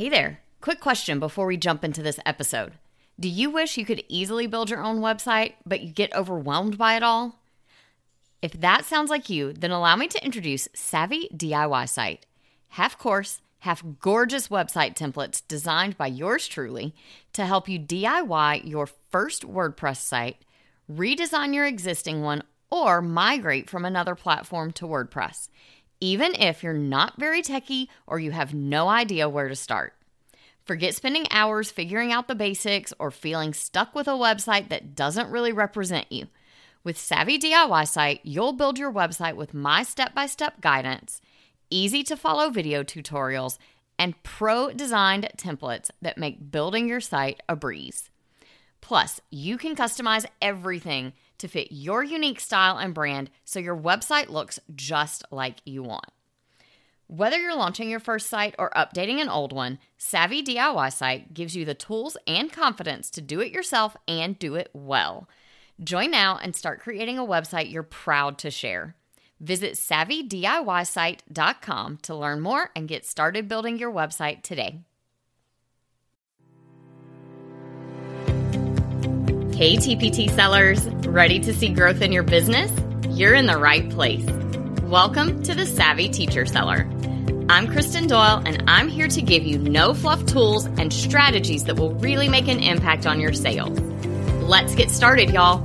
Hey there. Quick question before we jump into this episode. Do you wish you could easily build your own website, but you get overwhelmed by it all? If that sounds like you, then allow me to introduce Savvy DIY Site. Half course, half gorgeous website templates designed by yours truly to help you DIY your first WordPress site, redesign your existing one, or migrate from another platform to WordPress, even if you're not very techy or you have no idea where to start. Forget spending hours figuring out the basics or feeling stuck with a website that doesn't really represent you. With Savvy DIY Site, you'll build your website with my step by step guidance, easy to follow video tutorials, and pro designed templates that make building your site a breeze. Plus, you can customize everything to fit your unique style and brand so your website looks just like you want. Whether you're launching your first site or updating an old one, Savvy DIY Site gives you the tools and confidence to do it yourself and do it well. Join now and start creating a website you're proud to share. Visit savvydiysite.com to learn more and get started building your website today. Hey, TPT sellers, ready to see growth in your business? You're in the right place. Welcome to the Savvy Teacher Seller. I'm Kristen Doyle, and I'm here to give you no fluff tools and strategies that will really make an impact on your sales. Let's get started, y'all.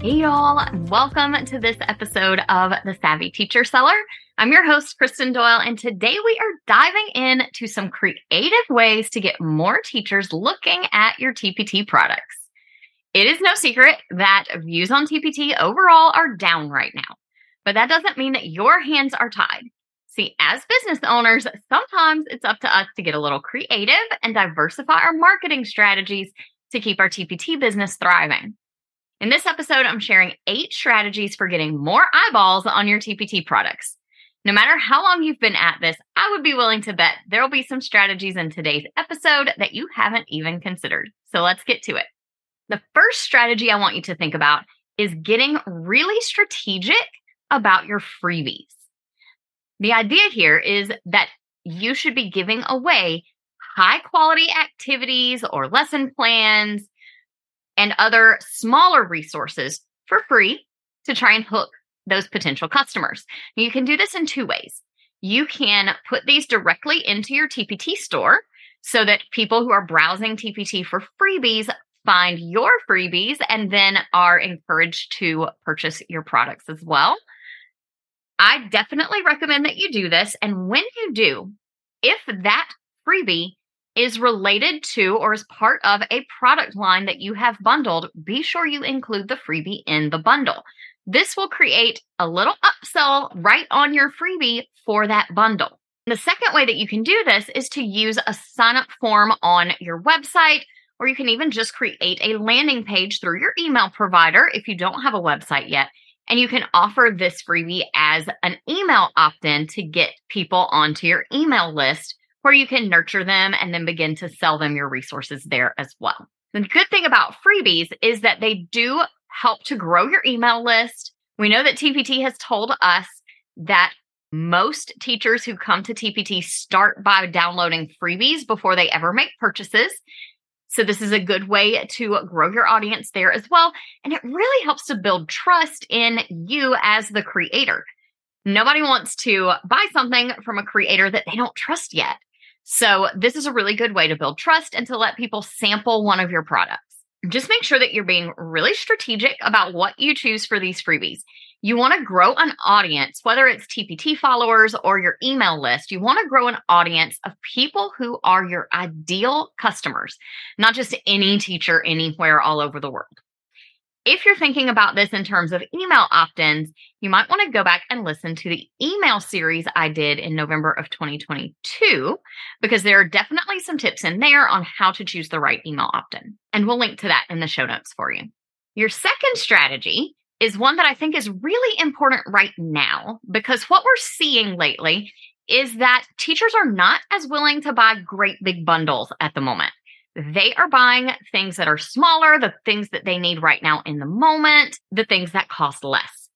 Hey, y'all. Welcome to this episode of The Savvy Teacher Seller. I'm your host, Kristen Doyle, and today we are diving into some creative ways to get more teachers looking at your TPT products. It is no secret that views on TPT overall are down right now, but that doesn't mean that your hands are tied. See, as business owners, sometimes it's up to us to get a little creative and diversify our marketing strategies to keep our TPT business thriving. In this episode, I'm sharing eight strategies for getting more eyeballs on your TPT products. No matter how long you've been at this, I would be willing to bet there will be some strategies in today's episode that you haven't even considered. So let's get to it. The first strategy I want you to think about is getting really strategic about your freebies. The idea here is that you should be giving away high quality activities or lesson plans and other smaller resources for free to try and hook those potential customers. You can do this in two ways. You can put these directly into your TPT store so that people who are browsing TPT for freebies find your freebies and then are encouraged to purchase your products as well. I definitely recommend that you do this. And when you do, if that freebie is related to or is part of a product line that you have bundled, be sure you include the freebie in the bundle. This will create a little upsell right on your freebie for that bundle. The second way that you can do this is to use a sign up form on your website, or you can even just create a landing page through your email provider if you don't have a website yet. And you can offer this freebie as an email opt in to get people onto your email list where you can nurture them and then begin to sell them your resources there as well. The good thing about freebies is that they do help to grow your email list. We know that TPT has told us that most teachers who come to TPT start by downloading freebies before they ever make purchases. So, this is a good way to grow your audience there as well. And it really helps to build trust in you as the creator. Nobody wants to buy something from a creator that they don't trust yet. So, this is a really good way to build trust and to let people sample one of your products. Just make sure that you're being really strategic about what you choose for these freebies. You want to grow an audience, whether it's TPT followers or your email list. You want to grow an audience of people who are your ideal customers, not just any teacher anywhere all over the world. If you're thinking about this in terms of email opt ins, you might want to go back and listen to the email series I did in November of 2022, because there are definitely some tips in there on how to choose the right email opt in. And we'll link to that in the show notes for you. Your second strategy is one that I think is really important right now, because what we're seeing lately is that teachers are not as willing to buy great big bundles at the moment. They are buying things that are smaller, the things that they need right now in the moment, the things that cost less.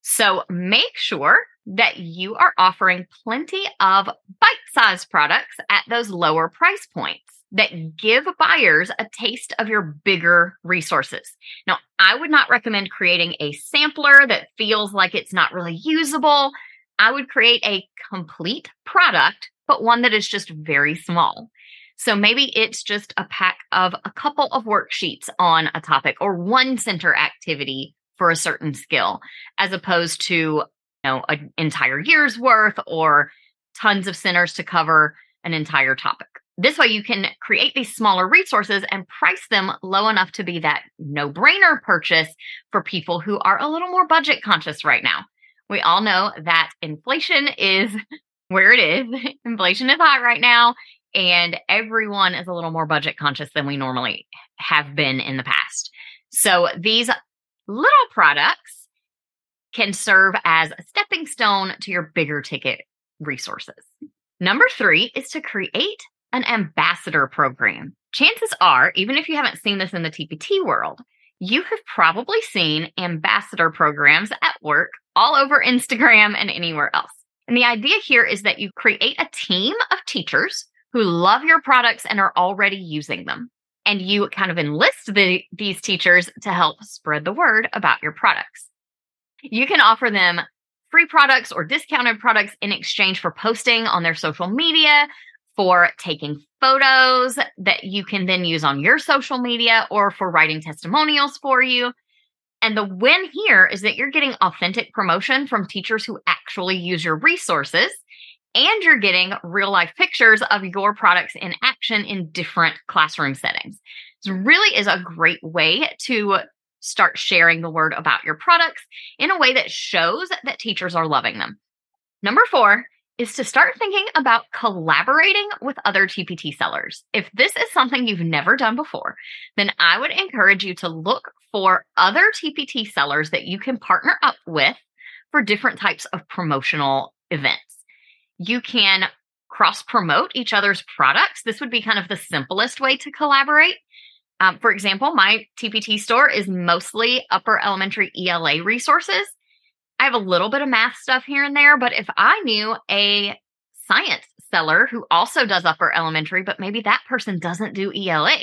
So make sure that you are offering plenty of bite sized products at those lower price points that give buyers a taste of your bigger resources. Now, I would not recommend creating a sampler that feels like it's not really usable. I would create a complete product, but one that is just very small. So maybe it's just a pack of a couple of worksheets on a topic or one center activity for a certain skill, as opposed to you know an entire year's worth or tons of centers to cover an entire topic. This way you can create these smaller resources and price them low enough to be that no-brainer purchase for people who are a little more budget conscious right now. We all know that inflation is where it is. Inflation is high right now and everyone is a little more budget conscious than we normally have been in the past. So these little products can serve as a stepping stone to your bigger ticket resources. Number three is to create an ambassador program. Chances are, even if you haven't seen this in the TPT world, you have probably seen ambassador programs at work all over Instagram and anywhere else. And the idea here is that you create a team of teachers who love your products and are already using them. And you kind of enlist the, these teachers to help spread the word about your products. You can offer them free products or discounted products in exchange for posting on their social media, for taking photos that you can then use on your social media, or for writing testimonials for you. And the win here is that you're getting authentic promotion from teachers who actually use your resources and you're getting real life pictures of your products in action in different classroom settings. This really is a great way to start sharing the word about your products in a way that shows that teachers are loving them. Number four is to start thinking about collaborating with other TPT sellers. If this is something you've never done before, then I would encourage you to look for other TPT sellers that you can partner up with for different types of promotional events you can cross promote each other's products. This would be kind of the simplest way to collaborate. Um, for example, my TPT store is mostly upper elementary ELA resources. I have a little bit of math stuff here and there, but if I knew a science seller who also does upper elementary, but maybe that person doesn't do ELA,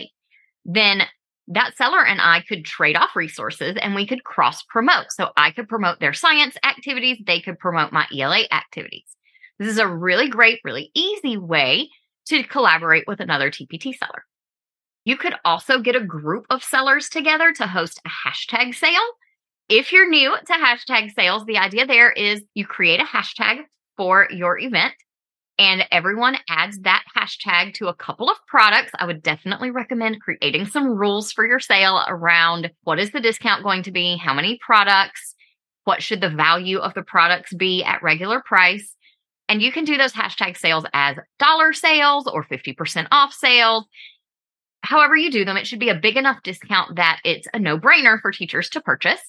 then that seller and I could trade off resources and we could cross promote. So I could promote their science activities, they could promote my ELA activities. This is a really great, really easy way to collaborate with another TPT seller. You could also get a group of sellers together to host a hashtag sale. If you're new to hashtag sales, the idea there is you create a hashtag for your event and everyone adds that hashtag to a couple of products. I would definitely recommend creating some rules for your sale around what is the discount going to be, how many products, what should the value of the products be at regular price, and you can do those hashtag sales as dollar sales or 50% off sales. However, you do them, it should be a big enough discount that it's a no brainer for teachers to purchase.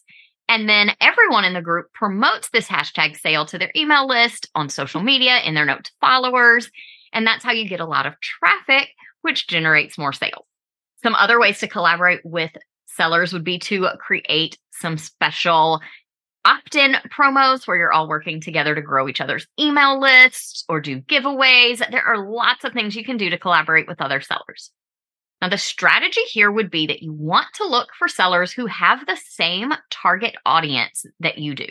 And then everyone in the group promotes this hashtag sale to their email list on social media in their note to followers. And that's how you get a lot of traffic, which generates more sales. Some other ways to collaborate with sellers would be to create some special opt in promos where you're all working together to grow each other's email lists or do giveaways. There are lots of things you can do to collaborate with other sellers. Now, the strategy here would be that you want to look for sellers who have the same target audience that you do.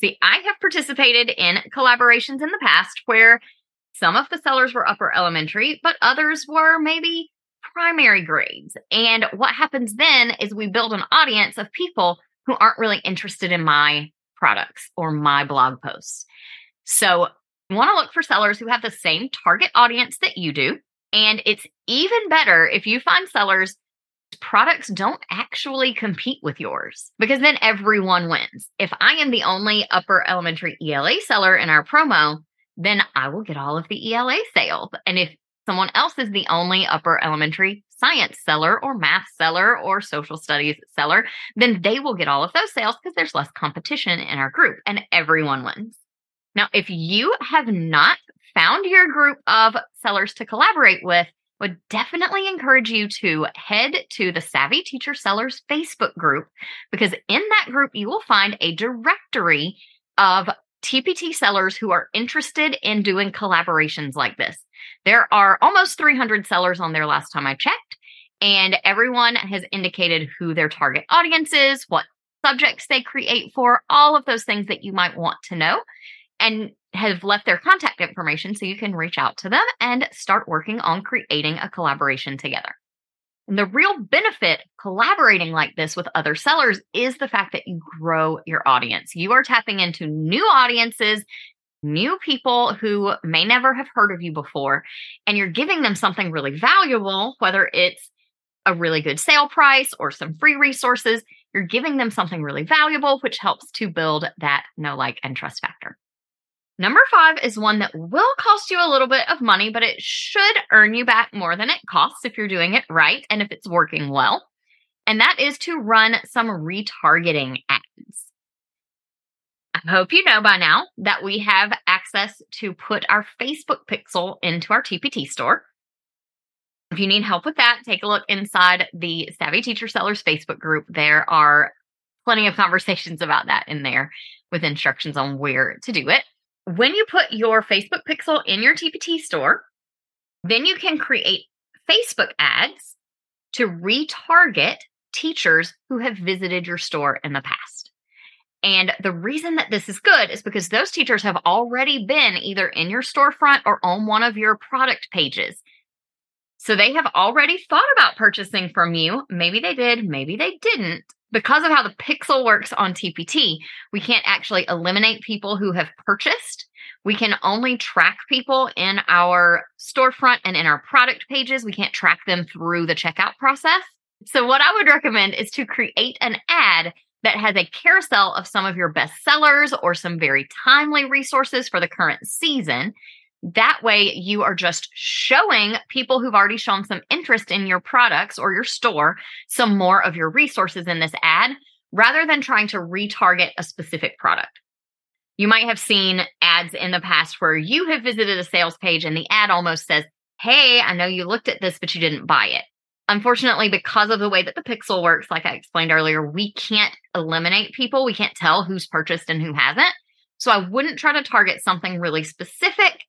See, I have participated in collaborations in the past where some of the sellers were upper elementary, but others were maybe primary grades. And what happens then is we build an audience of people who aren't really interested in my products or my blog posts. So you want to look for sellers who have the same target audience that you do. And it's even better if you find sellers products don't actually compete with yours because then everyone wins. If I am the only upper elementary ELA seller in our promo, then I will get all of the ELA sales. And if someone else is the only upper elementary science seller or math seller or social studies seller, then they will get all of those sales because there's less competition in our group and everyone wins. Now, if you have not found your group of sellers to collaborate with, would definitely encourage you to head to the Savvy Teacher Sellers Facebook group because in that group you will find a directory of TPT sellers who are interested in doing collaborations like this. There are almost 300 sellers on there last time I checked, and everyone has indicated who their target audience is, what subjects they create for, all of those things that you might want to know, and have left their contact information so you can reach out to them and start working on creating a collaboration together. And the real benefit collaborating like this with other sellers is the fact that you grow your audience. You are tapping into new audiences, new people who may never have heard of you before, and you're giving them something really valuable, whether it's a really good sale price or some free resources. You're giving them something really valuable, which helps to build that know, like, and trust factor. Number five is one that will cost you a little bit of money, but it should earn you back more than it costs if you're doing it right and if it's working well. And that is to run some retargeting ads. Hope you know by now that we have access to put our Facebook pixel into our TPT store. If you need help with that, take a look inside the Savvy Teacher Sellers Facebook group. There are plenty of conversations about that in there with instructions on where to do it when you put your Facebook pixel in your TPT store, then you can create Facebook ads to retarget teachers who have visited your store in the past. And the reason that this is good is because those teachers have already been either in your storefront or on one of your product pages. So they have already thought about purchasing from you. Maybe they did, maybe they didn't because of how the pixel works on TPT, we can't actually eliminate people who have purchased. We can only track people in our storefront and in our product pages. We can't track them through the checkout process. So, what I would recommend is to create an ad that has a carousel of some of your best sellers or some very timely resources for the current season. That way, you are just showing people who've already shown some interest in your products or your store some more of your resources in this ad rather than trying to retarget a specific product. You might have seen ads in the past where you have visited a sales page and the ad almost says, Hey, I know you looked at this, but you didn't buy it. Unfortunately, because of the way that the pixel works, like I explained earlier, we can't eliminate people. We can't tell who's purchased and who hasn't. So I wouldn't try to target something really specific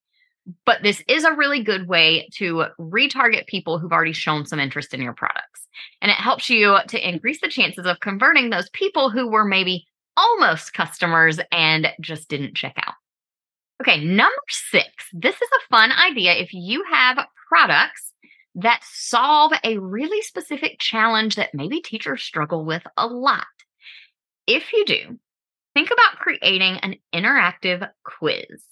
but this is a really good way to retarget people who've already shown some interest in your products. And it helps you to increase the chances of converting those people who were maybe almost customers and just didn't check out. Okay, number six. This is a fun idea if you have products that solve a really specific challenge that maybe teachers struggle with a lot. If you do, think about creating an interactive quiz.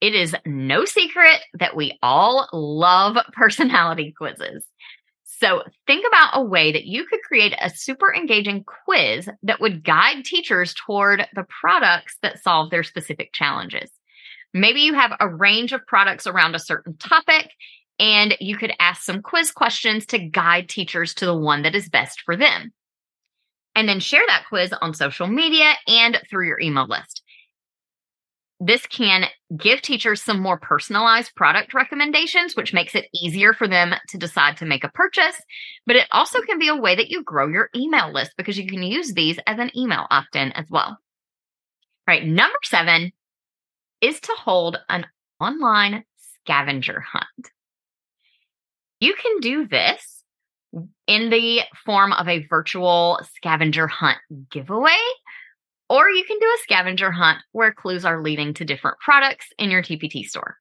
It is no secret that we all love personality quizzes. So think about a way that you could create a super engaging quiz that would guide teachers toward the products that solve their specific challenges. Maybe you have a range of products around a certain topic and you could ask some quiz questions to guide teachers to the one that is best for them. And then share that quiz on social media and through your email list. This can give teachers some more personalized product recommendations, which makes it easier for them to decide to make a purchase. But it also can be a way that you grow your email list because you can use these as an email opt in as well. All right. Number seven is to hold an online scavenger hunt. You can do this in the form of a virtual scavenger hunt giveaway or you can do a scavenger hunt where clues are leading to different products in your TPT store.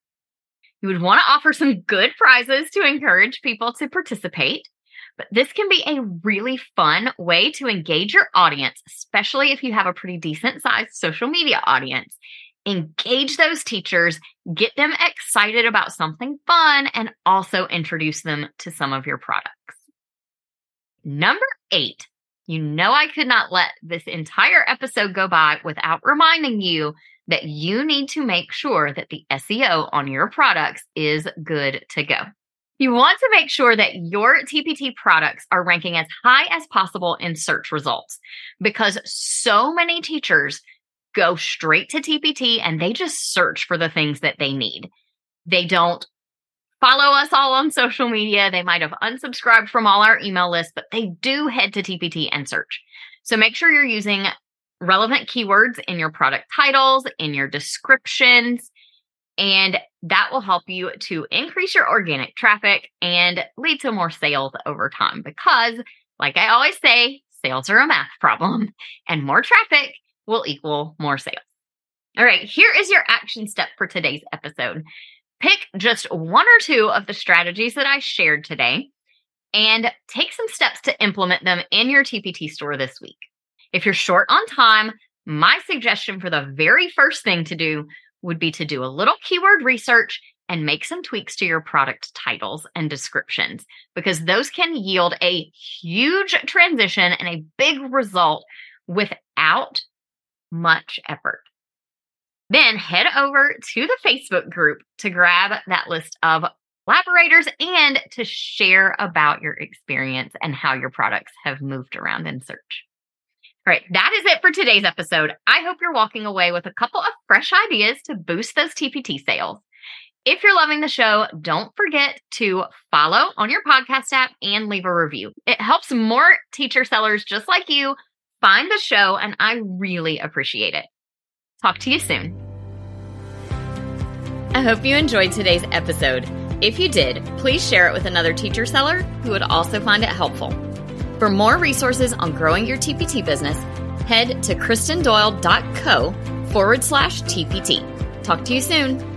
You would want to offer some good prizes to encourage people to participate, but this can be a really fun way to engage your audience, especially if you have a pretty decent sized social media audience. Engage those teachers, get them excited about something fun, and also introduce them to some of your products. Number eight, you know, I could not let this entire episode go by without reminding you that you need to make sure that the SEO on your products is good to go. You want to make sure that your TPT products are ranking as high as possible in search results because so many teachers go straight to TPT and they just search for the things that they need. They don't follow us all on social media. They might have unsubscribed from all our email lists, but they do head to TPT and search. So make sure you're using relevant keywords in your product titles, in your descriptions, and that will help you to increase your organic traffic and lead to more sales over time. Because, like I always say, sales are a math problem, and more traffic will equal more sales. All right, here is your action step for today's episode. Pick just one or two of the strategies that I shared today and take some steps to implement them in your TPT store this week. If you're short on time, my suggestion for the very first thing to do would be to do a little keyword research and make some tweaks to your product titles and descriptions because those can yield a huge transition and a big result without much effort. Then head over to the Facebook group to grab that list of collaborators and to share about your experience and how your products have moved around in search. All right, that is it for today's episode. I hope you're walking away with a couple of fresh ideas to boost those TPT sales. If you're loving the show, don't forget to follow on your podcast app and leave a review. It helps more teacher sellers just like you find the show, and I really appreciate it. Talk to you soon. I hope you enjoyed today's episode. If you did, please share it with another teacher seller who would also find it helpful. For more resources on growing your TPT business, head to kristendoyle.co forward slash TPT. Talk to you soon.